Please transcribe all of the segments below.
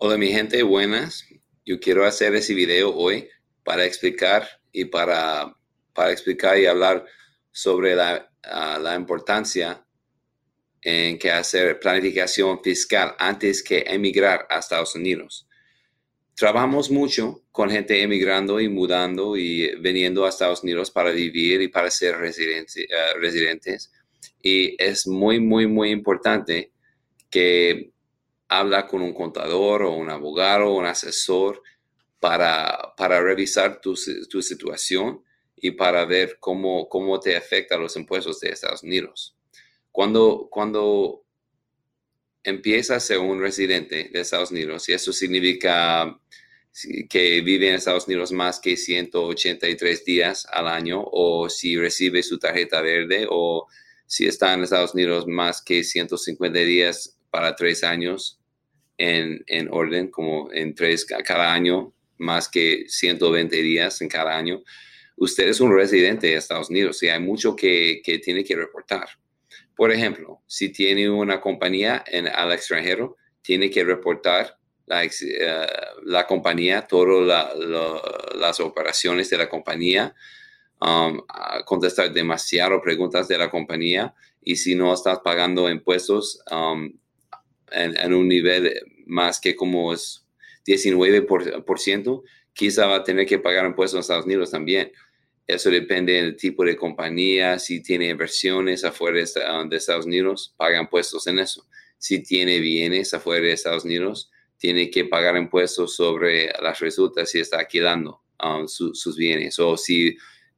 Hola mi gente, buenas. Yo quiero hacer ese video hoy para explicar y para, para explicar y hablar sobre la, ah, la importancia en que hacer planificación fiscal antes que emigrar a Estados Unidos. Trabajamos mucho con gente emigrando y mudando y viniendo a Estados Unidos para vivir y para ser ah, residentes. Y es muy, muy, muy importante que habla con un contador o un abogado o un asesor para, para revisar tu, tu, situación y para ver cómo, cómo te afectan los impuestos de Estados Unidos. Cuando, cuando empiezas a ser un residente de Estados Unidos, y eso significa que vive en Estados Unidos más que 183 días al año, o si recibe su tarjeta verde, o si está en Estados Unidos más que 150 días para tres años, en, en orden, como en tres cada año, más que 120 días en cada año. Usted es un residente de Estados Unidos y hay mucho que, que tiene que reportar. Por ejemplo, si tiene una compañía en, al extranjero, tiene que reportar la, uh, la compañía, todas las operaciones de la compañía, um, contestar demasiado preguntas de la compañía y si no estás pagando impuestos, um, en, un nivel más que como es 19%, quizá va a tener que pagar impuestos en Estados Unidos también. Eso depende del tipo de compañía, si tiene inversiones afuera de Estados Unidos, paga impuestos en eso. Si tiene bienes afuera de Estados Unidos, tiene que pagar impuestos sobre las resultas si está alquilando um, sus bienes. O si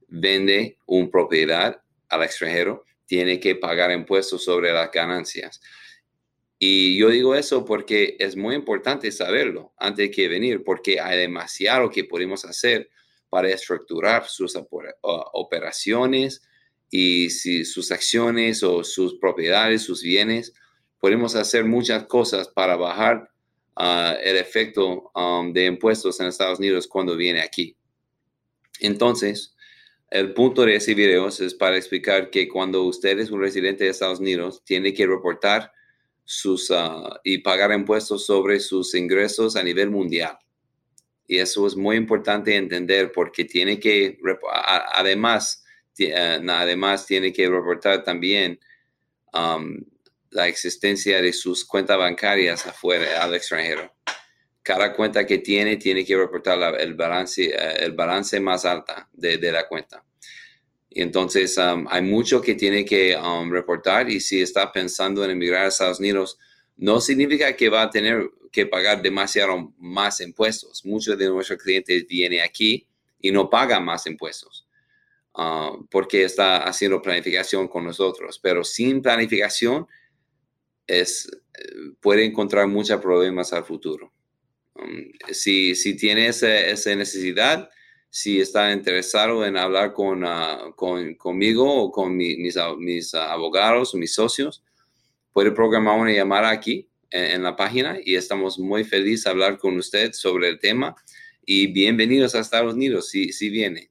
vende una propiedad al extranjero, tiene que pagar impuestos sobre las ganancias. Y yo digo eso porque es muy importante saberlo antes de venir, porque hay demasiado que podemos hacer para estructurar sus operaciones y si sus acciones o sus propiedades, sus bienes. Podemos hacer muchas cosas para bajar uh, el efecto um, de impuestos en Estados Unidos cuando viene aquí. Entonces, el punto de ese video es para explicar que cuando usted es un residente de Estados Unidos, tiene que reportar sus, ah, y pagar impuestos sobre sus ingresos a nivel mundial. Y eso es muy importante entender porque tiene que, además, eh, además tiene que reportar también la existencia de sus cuentas bancarias afuera, al extranjero. Cada cuenta que tiene tiene que reportar el, balance, eh, el balance más alta de, de la cuenta. Y entonces um, hay mucho que tiene que um, reportar y si está pensando en emigrar a Estados Unidos, no significa que va a tener que pagar demasiado más impuestos. Muchos de nuestros clientes vienen aquí y no pagan más impuestos uh, porque está haciendo planificación con nosotros. Pero sin planificación es, puede encontrar muchos problemas al futuro. Um, si, si tiene esa necesidad, si está interesado en hablar con, con conmigo o con mi, mis, mis abogados mis socios, puede programar una llamada aquí en, en, la página y estamos muy felices de hablar con usted sobre el tema y bienvenidos a Estados Unidos si, si viene.